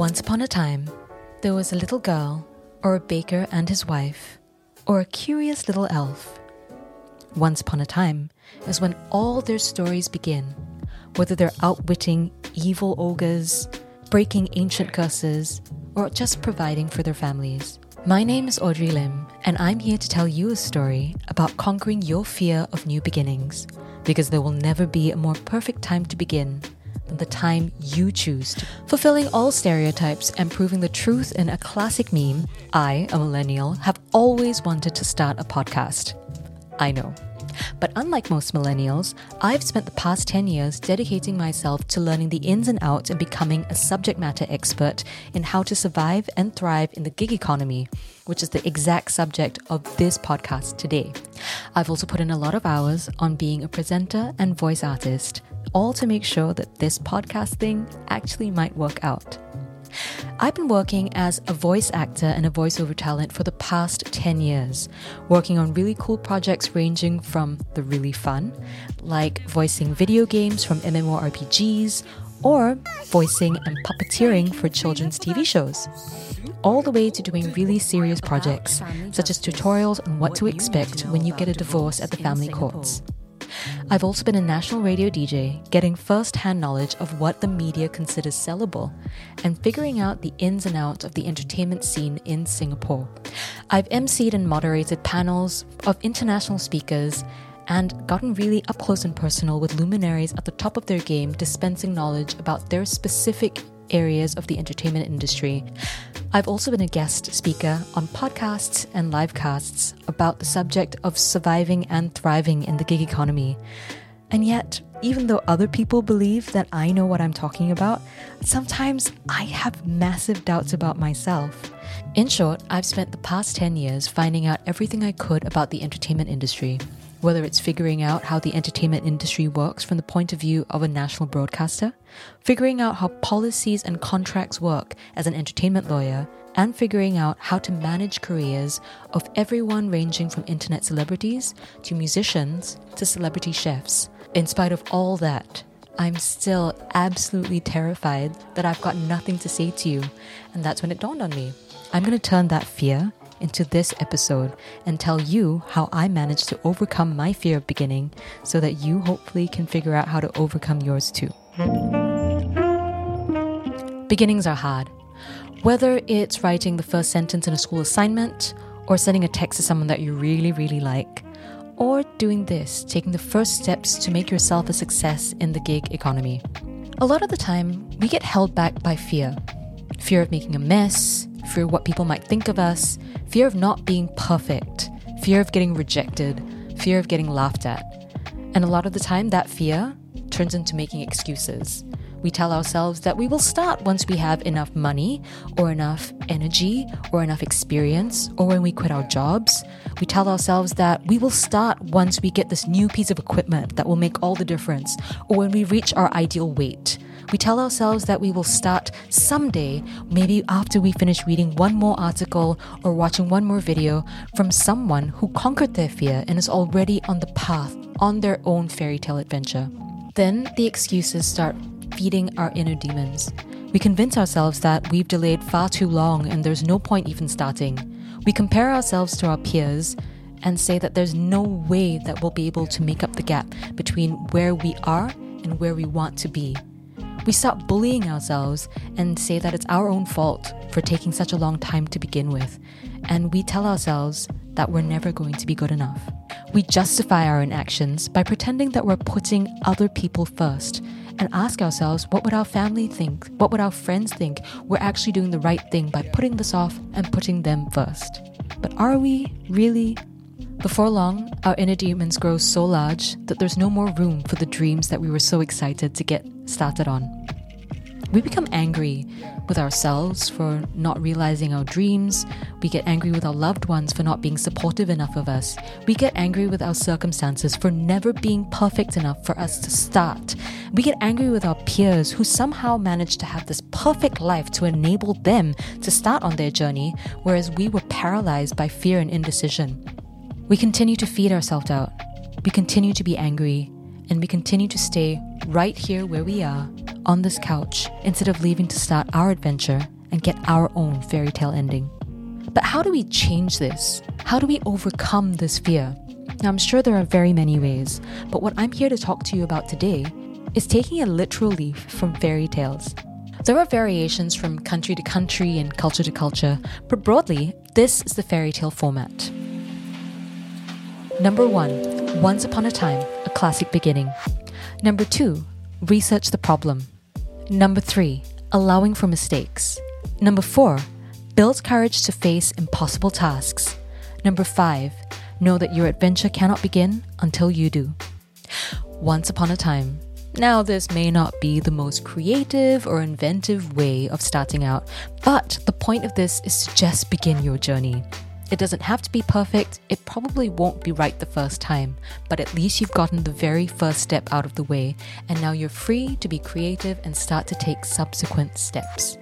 Once upon a time, there was a little girl, or a baker and his wife, or a curious little elf. Once upon a time is when all their stories begin, whether they're outwitting evil ogres, breaking ancient curses, or just providing for their families. My name is Audrey Lim, and I'm here to tell you a story about conquering your fear of new beginnings, because there will never be a more perfect time to begin than the time you choose. Fulfilling all stereotypes and proving the truth in a classic meme, I, a millennial, have always wanted to start a podcast. I know. But unlike most millennials, I've spent the past 10 years dedicating myself to learning the ins and outs and becoming a subject matter expert in how to survive and thrive in the gig economy, which is the exact subject of this podcast today. I've also put in a lot of hours on being a presenter and voice artist, all to make sure that this podcast thing actually might work out. I've been working as a voice actor and a voiceover talent for the past 10 years, working on really cool projects ranging from the really fun, like voicing video games from MMORPGs, or voicing and puppeteering for children's TV shows, all the way to doing really serious projects, such as tutorials on what to expect when you get a divorce at the family courts. I've also been a national radio DJ, getting first hand knowledge of what the media considers sellable and figuring out the ins and outs of the entertainment scene in Singapore. I've emceed and moderated panels of international speakers and gotten really up close and personal with luminaries at the top of their game dispensing knowledge about their specific areas of the entertainment industry. I've also been a guest speaker on podcasts and livecasts about the subject of surviving and thriving in the gig economy. And yet, even though other people believe that I know what I'm talking about, sometimes I have massive doubts about myself. In short, I've spent the past 10 years finding out everything I could about the entertainment industry whether it's figuring out how the entertainment industry works from the point of view of a national broadcaster, figuring out how policies and contracts work as an entertainment lawyer, and figuring out how to manage careers of everyone ranging from internet celebrities to musicians to celebrity chefs. In spite of all that, I'm still absolutely terrified that I've got nothing to say to you. And that's when it dawned on me. I'm going to turn that fear into this episode and tell you how I managed to overcome my fear of beginning so that you hopefully can figure out how to overcome yours too. Beginnings are hard. Whether it's writing the first sentence in a school assignment, or sending a text to someone that you really, really like, or doing this, taking the first steps to make yourself a success in the gig economy. A lot of the time, we get held back by fear fear of making a mess, fear of what people might think of us, fear of not being perfect, fear of getting rejected, fear of getting laughed at. And a lot of the time, that fear turns into making excuses. We tell ourselves that we will start once we have enough money, or enough energy, or enough experience, or when we quit our jobs. We tell ourselves that we will start once we get this new piece of equipment that will make all the difference, or when we reach our ideal weight. We tell ourselves that we will start someday, maybe after we finish reading one more article or watching one more video from someone who conquered their fear and is already on the path on their own fairy tale adventure. Then the excuses start feeding our inner demons. We convince ourselves that we've delayed far too long and there's no point even starting. We compare ourselves to our peers and say that there's no way that we'll be able to make up the gap between where we are and where we want to be. We stop bullying ourselves and say that it's our own fault for taking such a long time to begin with, and we tell ourselves that we're never going to be good enough. We justify our inactions by pretending that we're putting other people first and ask ourselves what would our family think? What would our friends think? We're actually doing the right thing by putting this off and putting them first. But are we really? Before long, our inner demons grow so large that there's no more room for the dreams that we were so excited to get started on. We become angry with ourselves for not realizing our dreams. We get angry with our loved ones for not being supportive enough of us. We get angry with our circumstances for never being perfect enough for us to start. We get angry with our peers who somehow managed to have this perfect life to enable them to start on their journey, whereas we were paralyzed by fear and indecision. We continue to feed ourselves out. We continue to be angry, and we continue to stay right here where we are on this couch instead of leaving to start our adventure and get our own fairy tale ending. But how do we change this? How do we overcome this fear? Now, I'm sure there are very many ways, but what I'm here to talk to you about today is taking a literal leaf from fairy tales. There are variations from country to country and culture to culture, but broadly, this is the fairy tale format. Number one, Once Upon a Time, a classic beginning. Number two, research the problem. Number three, allowing for mistakes. Number four, build courage to face impossible tasks. Number five, know that your adventure cannot begin until you do. Once upon a time. Now, this may not be the most creative or inventive way of starting out, but the point of this is to just begin your journey. It doesn't have to be perfect, it probably won't be right the first time, but at least you've gotten the very first step out of the way, and now you're free to be creative and start to take subsequent steps.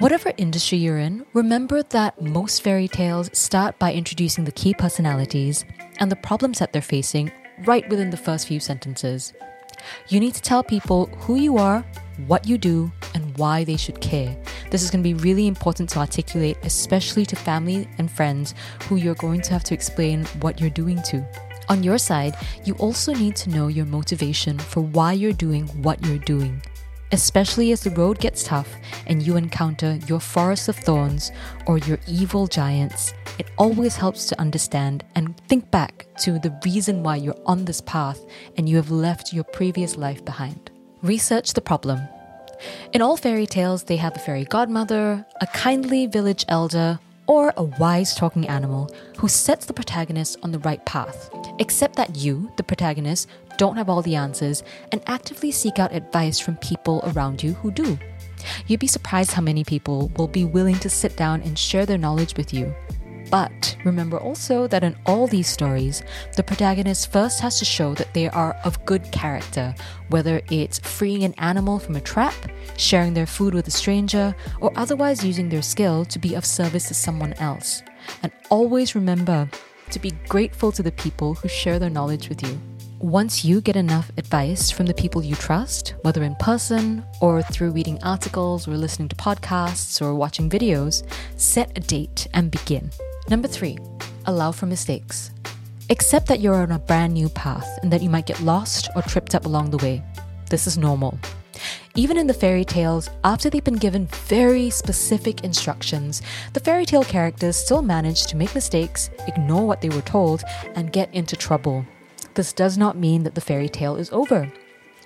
Whatever industry you're in, remember that most fairy tales start by introducing the key personalities and the problems that they're facing right within the first few sentences. You need to tell people who you are, what you do, and why they should care. This is going to be really important to articulate, especially to family and friends who you're going to have to explain what you're doing to. On your side, you also need to know your motivation for why you're doing what you're doing especially as the road gets tough and you encounter your forest of thorns or your evil giants, it always helps to understand and think back to the reason why you're on this path and you have left your previous life behind. Research the problem. In all fairy tales, they have a fairy godmother, a kindly village elder, or a wise talking animal who sets the protagonist on the right path. Except that you, the protagonist, don't have all the answers and actively seek out advice from people around you who do. You'd be surprised how many people will be willing to sit down and share their knowledge with you. But remember also that in all these stories, the protagonist first has to show that they are of good character, whether it's freeing an animal from a trap, sharing their food with a stranger, or otherwise using their skill to be of service to someone else. And always remember to be grateful to the people who share their knowledge with you. Once you get enough advice from the people you trust, whether in person or through reading articles or listening to podcasts or watching videos, set a date and begin. Number three, allow for mistakes. Accept that you're on a brand new path and that you might get lost or tripped up along the way. This is normal. Even in the fairy tales, after they've been given very specific instructions, the fairy tale characters still manage to make mistakes, ignore what they were told, and get into trouble. This does not mean that the fairy tale is over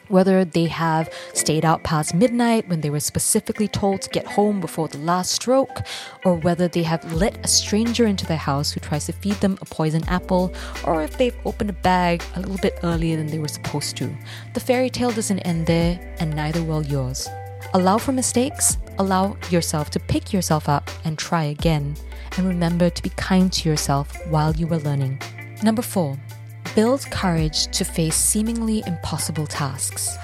whether they have stayed out past midnight when they were specifically told to get home before the last stroke, or whether they have let a stranger into their house who tries to feed them a poison apple, or if they've opened a bag a little bit earlier than they were supposed to. The fairy tale doesn't end there, and neither will yours. Allow for mistakes, allow yourself to pick yourself up and try again, and remember to be kind to yourself while you are learning. Number four, build courage to face seemingly impossible tasks.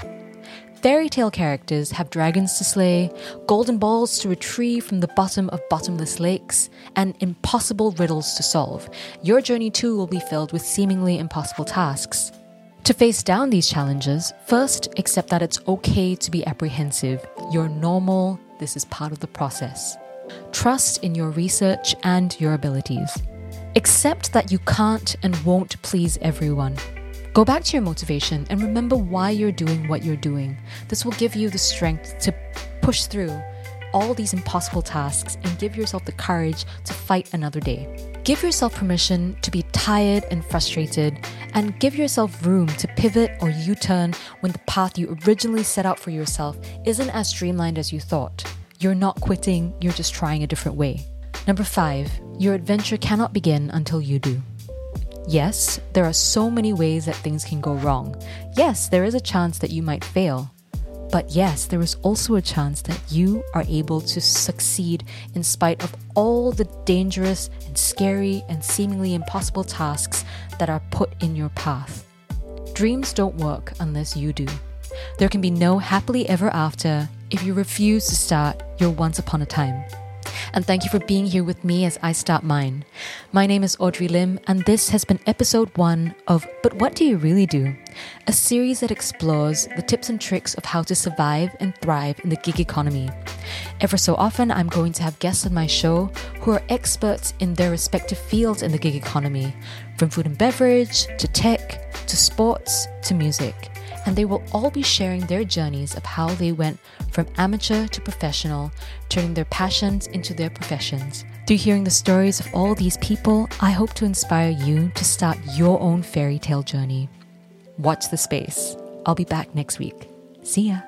Fairy tale characters have dragons to slay, golden balls to retrieve from the bottom of bottomless lakes, and impossible riddles to solve. Your journey too will be filled with seemingly impossible tasks. To face down these challenges, first accept that it's okay to be apprehensive. You're normal, this is part of the process. Trust in your research and your abilities. Accept that you can't and won't please everyone. Go back to your motivation and remember why you're doing what you're doing. This will give you the strength to push through all these impossible tasks and give yourself the courage to fight another day. Give yourself permission to be tired and frustrated, and give yourself room to pivot or U turn when the path you originally set out for yourself isn't as streamlined as you thought. You're not quitting, you're just trying a different way. Number five, your adventure cannot begin until you do. Yes, there are so many ways that things can go wrong. Yes, there is a chance that you might fail. But yes, there is also a chance that you are able to succeed in spite of all the dangerous and scary and seemingly impossible tasks that are put in your path. Dreams don't work unless you do. There can be no happily ever after if you refuse to start your once upon a time. And thank you for being here with me as I start mine. My name is Audrey Lim, and this has been episode one of But What Do You Really Do? A series that explores the tips and tricks of how to survive and thrive in the gig economy. Ever so often, I'm going to have guests on my show who are experts in their respective fields in the gig economy, from food and beverage to tech to sports to music and they will all be sharing their journeys of how they went from amateur to professional, turning their passions into their professions. Through hearing the stories of all these people, I hope to inspire you to start your own fairy tale journey. Watch the space. I'll be back next week. See ya.